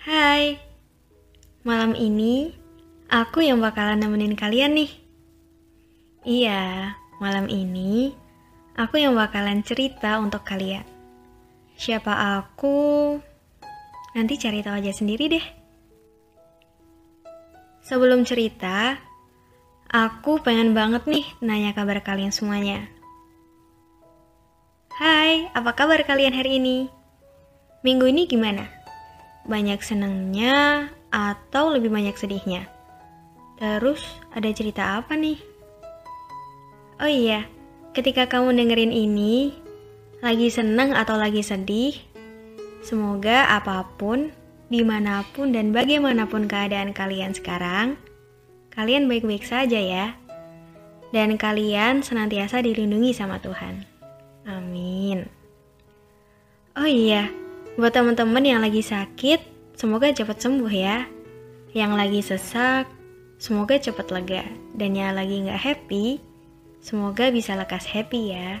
Hai, malam ini aku yang bakalan nemenin kalian nih. Iya, malam ini aku yang bakalan cerita untuk kalian. Siapa aku? Nanti cari tahu aja sendiri deh. Sebelum cerita, aku pengen banget nih nanya kabar kalian semuanya. Hai, apa kabar kalian hari ini? Minggu ini gimana? Banyak senangnya atau lebih banyak sedihnya? Terus ada cerita apa nih? Oh iya, ketika kamu dengerin ini, lagi seneng atau lagi sedih, semoga apa pun, di mana pun dan bagaimanapun keadaan kalian sekarang, kalian baik-baik saja ya. Dan kalian senantiasa dilindungi sama Tuhan. Amin. Oh iya, buat teman-teman yang lagi sakit, semoga cepat sembuh ya. Yang lagi sesak, semoga cepat lega. Dan yang lagi nggak happy, semoga bisa lekas happy ya.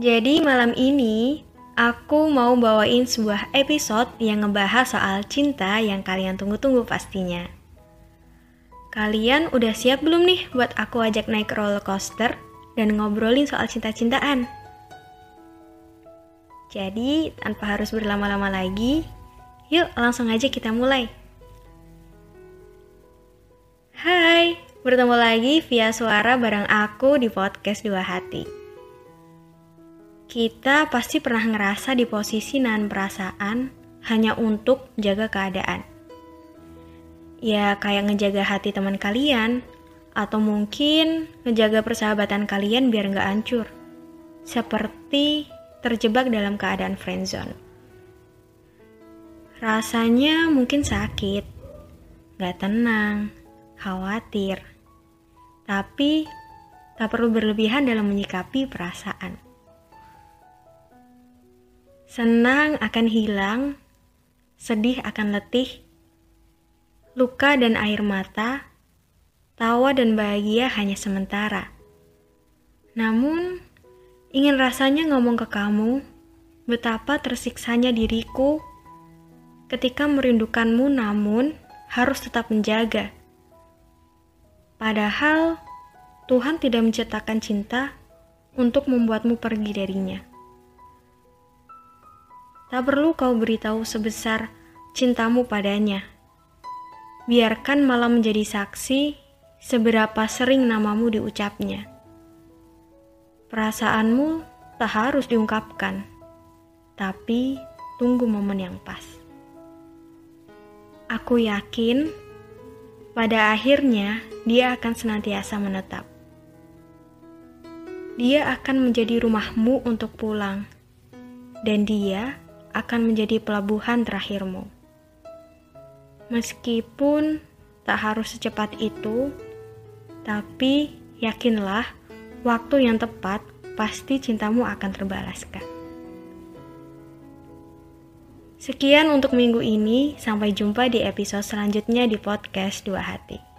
Jadi malam ini, aku mau bawain sebuah episode yang ngebahas soal cinta yang kalian tunggu-tunggu pastinya. Kalian udah siap belum nih buat aku ajak naik roller coaster? dan ngobrolin soal cinta-cintaan. Jadi, tanpa harus berlama-lama lagi, yuk langsung aja kita mulai. Hai, bertemu lagi via suara bareng aku di podcast Dua Hati. Kita pasti pernah ngerasa di posisi nahan perasaan hanya untuk jaga keadaan. Ya, kayak ngejaga hati teman kalian, atau mungkin ngejaga persahabatan kalian biar nggak hancur. Seperti terjebak dalam keadaan friendzone. Rasanya mungkin sakit, nggak tenang, khawatir. Tapi tak perlu berlebihan dalam menyikapi perasaan. Senang akan hilang, sedih akan letih, luka dan air mata tawa dan bahagia hanya sementara. Namun, ingin rasanya ngomong ke kamu betapa tersiksanya diriku ketika merindukanmu namun harus tetap menjaga. Padahal Tuhan tidak menciptakan cinta untuk membuatmu pergi darinya. Tak perlu kau beritahu sebesar cintamu padanya. Biarkan malam menjadi saksi seberapa sering namamu diucapnya. Perasaanmu tak harus diungkapkan, tapi tunggu momen yang pas. Aku yakin pada akhirnya dia akan senantiasa menetap. Dia akan menjadi rumahmu untuk pulang, dan dia akan menjadi pelabuhan terakhirmu. Meskipun tak harus secepat itu, tapi yakinlah, waktu yang tepat pasti cintamu akan terbalaskan. Sekian untuk minggu ini, sampai jumpa di episode selanjutnya di podcast Dua Hati.